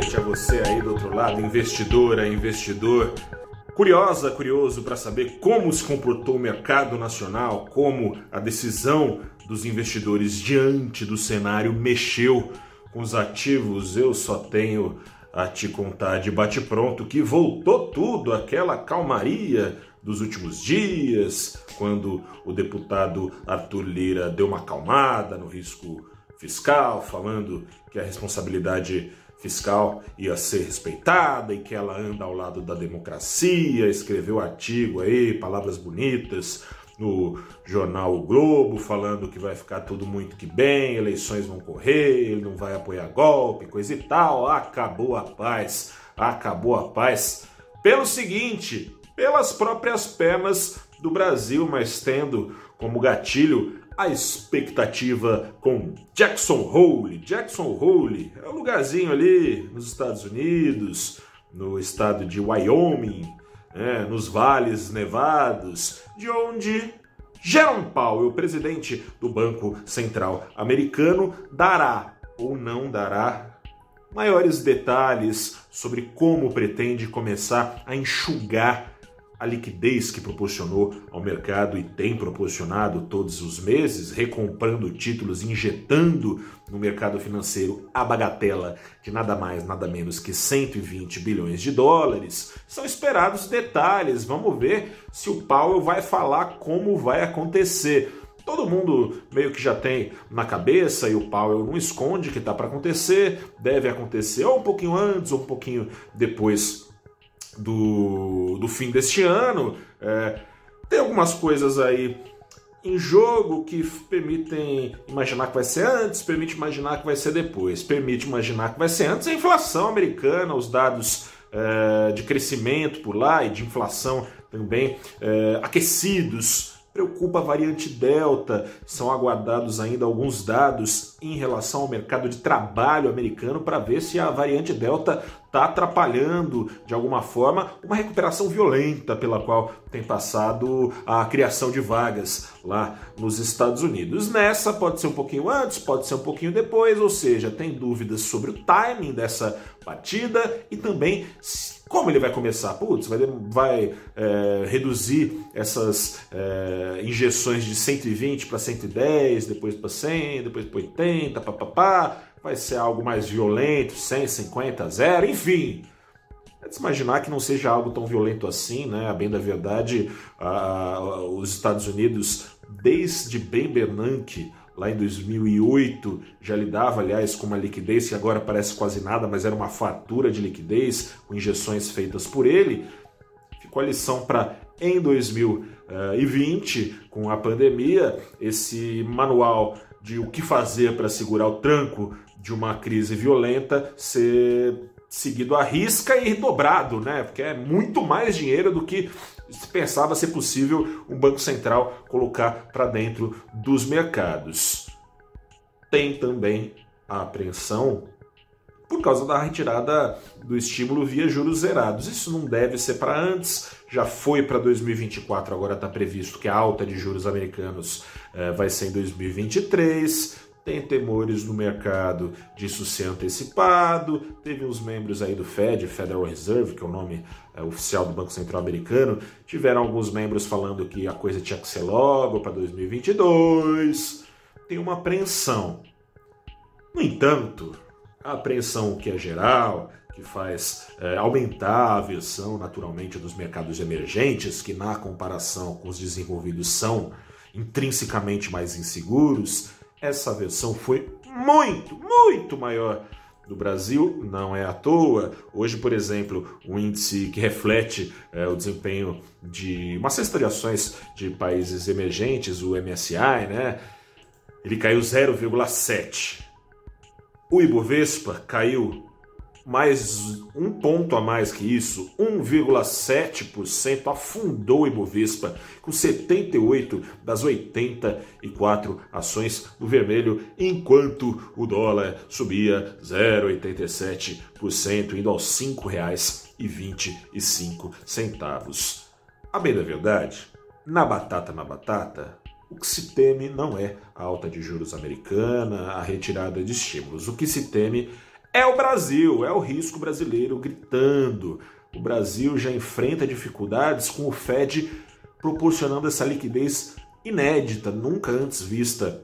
noite a você aí do outro lado, investidora, investidor. Curiosa, curioso para saber como se comportou o mercado nacional, como a decisão dos investidores diante do cenário mexeu com os ativos. Eu só tenho a te contar de bate-pronto que voltou tudo, aquela calmaria dos últimos dias, quando o deputado Arthur Lira deu uma acalmada no risco fiscal, falando que a responsabilidade fiscal ia ser respeitada e que ela anda ao lado da democracia, escreveu artigo aí, palavras bonitas no jornal O Globo, falando que vai ficar tudo muito que bem, eleições vão correr, ele não vai apoiar golpe, coisa e tal. Acabou a paz, acabou a paz. Pelo seguinte, pelas próprias pernas do Brasil, mas tendo como gatilho a expectativa com Jackson Hole. Jackson Hole é um lugarzinho ali nos Estados Unidos, no estado de Wyoming, né, nos vales nevados, de onde Jerome Powell, presidente do Banco Central Americano, dará ou não dará maiores detalhes sobre como pretende começar a enxugar a liquidez que proporcionou ao mercado e tem proporcionado todos os meses, recomprando títulos, injetando no mercado financeiro a bagatela de nada mais, nada menos que 120 bilhões de dólares. São esperados detalhes. Vamos ver se o Powell vai falar como vai acontecer. Todo mundo meio que já tem na cabeça e o Powell não esconde que está para acontecer, deve acontecer ou um pouquinho antes ou um pouquinho depois do, do fim deste ano. É, tem algumas coisas aí em jogo que permitem imaginar que vai ser antes, permite imaginar que vai ser depois, permite imaginar que vai ser antes a inflação americana, os dados é, de crescimento por lá e de inflação também é, aquecidos Preocupa a variante Delta. São aguardados ainda alguns dados em relação ao mercado de trabalho americano para ver se a variante Delta está atrapalhando de alguma forma uma recuperação violenta pela qual tem passado a criação de vagas lá nos Estados Unidos. Nessa pode ser um pouquinho antes, pode ser um pouquinho depois, ou seja, tem dúvidas sobre o timing dessa partida e também como ele vai começar? Putz, vai, vai é, reduzir essas é, injeções de 120 para 110, depois para 100, depois para 80, papapá. Vai ser algo mais violento, 150, 0, enfim. É de se imaginar que não seja algo tão violento assim, né? A bem da verdade, a, os Estados Unidos, desde bem Bernanke, lá em 2008 já lidava, aliás, com uma liquidez que agora parece quase nada, mas era uma fatura de liquidez com injeções feitas por ele. Ficou a lição para em 2020, com a pandemia, esse manual de o que fazer para segurar o tranco de uma crise violenta ser seguido à risca e dobrado, né? Porque é muito mais dinheiro do que pensava ser possível um Banco Central colocar para dentro dos mercados. Tem também a apreensão por causa da retirada do estímulo via juros zerados. Isso não deve ser para antes, já foi para 2024, agora está previsto que a alta de juros americanos eh, vai ser em 2023 tem temores no mercado disso ser antecipado. Teve uns membros aí do Fed, Federal Reserve, que é o nome é, oficial do Banco Central Americano, tiveram alguns membros falando que a coisa tinha que ser logo para 2022. Tem uma apreensão. No entanto, a apreensão que é geral, que faz é, aumentar a aversão naturalmente dos mercados emergentes, que na comparação com os desenvolvidos são intrinsecamente mais inseguros, essa versão foi muito, muito maior do Brasil, não é à toa. Hoje, por exemplo, o índice que reflete é, o desempenho de uma cesta de ações de países emergentes, o MSI, né? Ele caiu 0,7. O Ibovespa caiu mais um ponto a mais que isso, 1,7% afundou o Ibovespa, com 78 das 84 ações no vermelho, enquanto o dólar subia 0,87%, indo aos R$ 5,25. A bem da verdade, na batata na batata, o que se teme não é a alta de juros americana, a retirada de estímulos. O que se teme É o Brasil, é o risco brasileiro gritando. O Brasil já enfrenta dificuldades com o Fed proporcionando essa liquidez inédita, nunca antes vista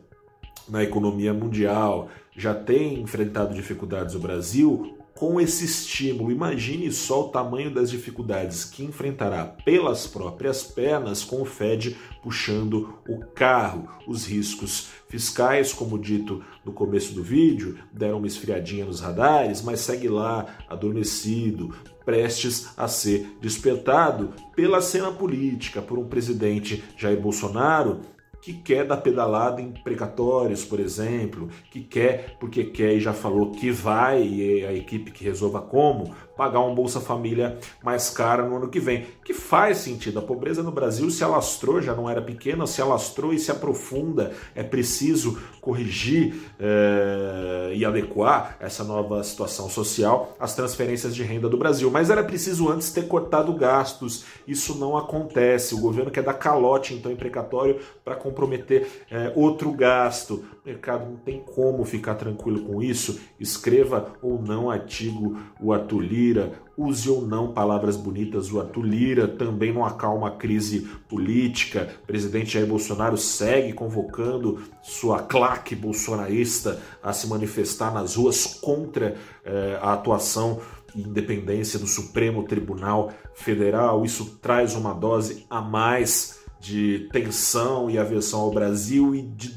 na economia mundial. Já tem enfrentado dificuldades o Brasil com esse estímulo. Imagine só o tamanho das dificuldades que enfrentará pelas próprias pernas com o Fed puxando o carro. Os riscos fiscais, como dito no começo do vídeo, deram uma esfriadinha nos radares, mas segue lá, adormecido, prestes a ser despertado pela cena política, por um presidente Jair Bolsonaro que quer dar pedalada em precatórios, por exemplo, que quer porque quer e já falou que vai, e a equipe que resolva como, pagar um Bolsa Família mais caro no ano que vem. Que faz sentido. A pobreza no Brasil se alastrou, já não era pequena, se alastrou e se aprofunda. É preciso corrigir é, e adequar essa nova situação social às transferências de renda do Brasil. Mas era preciso antes ter cortado gastos. Isso não acontece. O governo quer dar calote, então, em precatório para comprometer é, outro gasto. O mercado não tem como ficar tranquilo com isso. Escreva ou não artigo o Arthur Lira, use ou não palavras bonitas o Arthur Lira, também não acalma a crise política. O presidente Jair Bolsonaro segue convocando sua claque bolsonarista a se manifestar nas ruas contra eh, a atuação e independência do Supremo Tribunal Federal. Isso traz uma dose a mais de tensão e aversão ao Brasil e de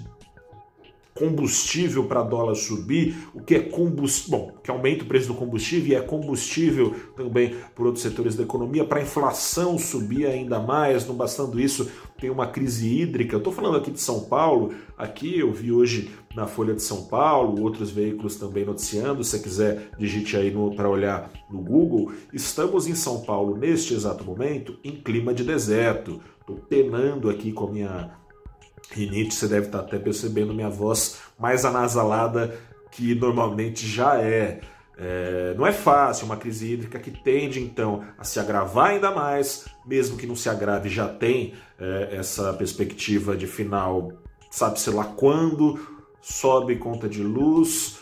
combustível para dólar subir, o que é combustível, bom, que aumenta o preço do combustível e é combustível também por outros setores da economia para a inflação subir ainda mais, não bastando isso, tem uma crise hídrica. Estou falando aqui de São Paulo, aqui eu vi hoje na Folha de São Paulo, outros veículos também noticiando, se quiser digite aí para olhar no Google, estamos em São Paulo neste exato momento em clima de deserto. Estou penando aqui com a minha rinite, você deve estar até percebendo minha voz mais anasalada que normalmente já é. é. Não é fácil, uma crise hídrica que tende então a se agravar ainda mais, mesmo que não se agrave, já tem é, essa perspectiva de final, sabe-se lá quando, sobe conta de luz.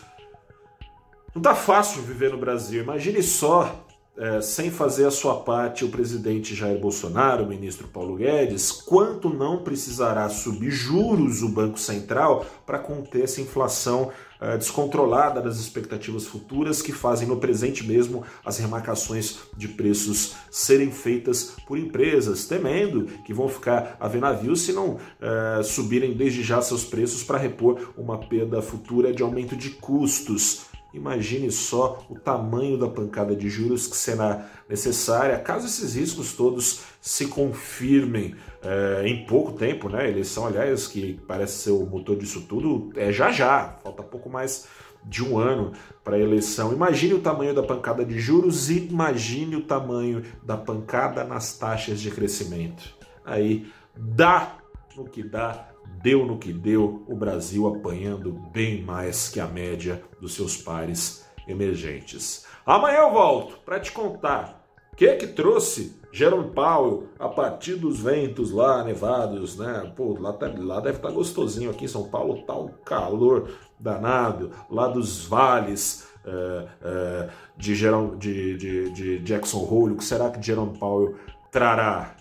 Não tá fácil viver no Brasil. Imagine só é, sem fazer a sua parte o presidente Jair Bolsonaro, o ministro Paulo Guedes, quanto não precisará subir juros o Banco Central para conter essa inflação é, descontrolada das expectativas futuras que fazem no presente mesmo as remarcações de preços serem feitas por empresas, temendo que vão ficar a ver navios se não é, subirem desde já seus preços para repor uma perda futura de aumento de custos. Imagine só o tamanho da pancada de juros que será necessária caso esses riscos todos se confirmem é, em pouco tempo, né? Eleição, aliás, que parece ser o motor disso tudo, é já já, falta pouco mais de um ano para a eleição. Imagine o tamanho da pancada de juros e imagine o tamanho da pancada nas taxas de crescimento. Aí dá no que dá deu no que deu, o Brasil apanhando bem mais que a média dos seus pares emergentes. Amanhã eu volto para te contar o que é que trouxe Jerome Powell a partir dos ventos lá nevados, né? Pô, lá, tá, lá deve estar tá gostosinho aqui em São Paulo, tá um calor danado, lá dos vales é, é, de, Jerome, de, de, de Jackson Hole, o que será que Jerome Powell trará?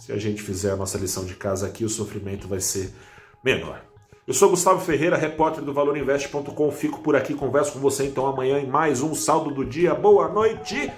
Se a gente fizer a nossa lição de casa aqui, o sofrimento vai ser menor. Eu sou Gustavo Ferreira, repórter do ValorInvest.com. Fico por aqui, converso com você então amanhã em mais um saldo do dia. Boa noite!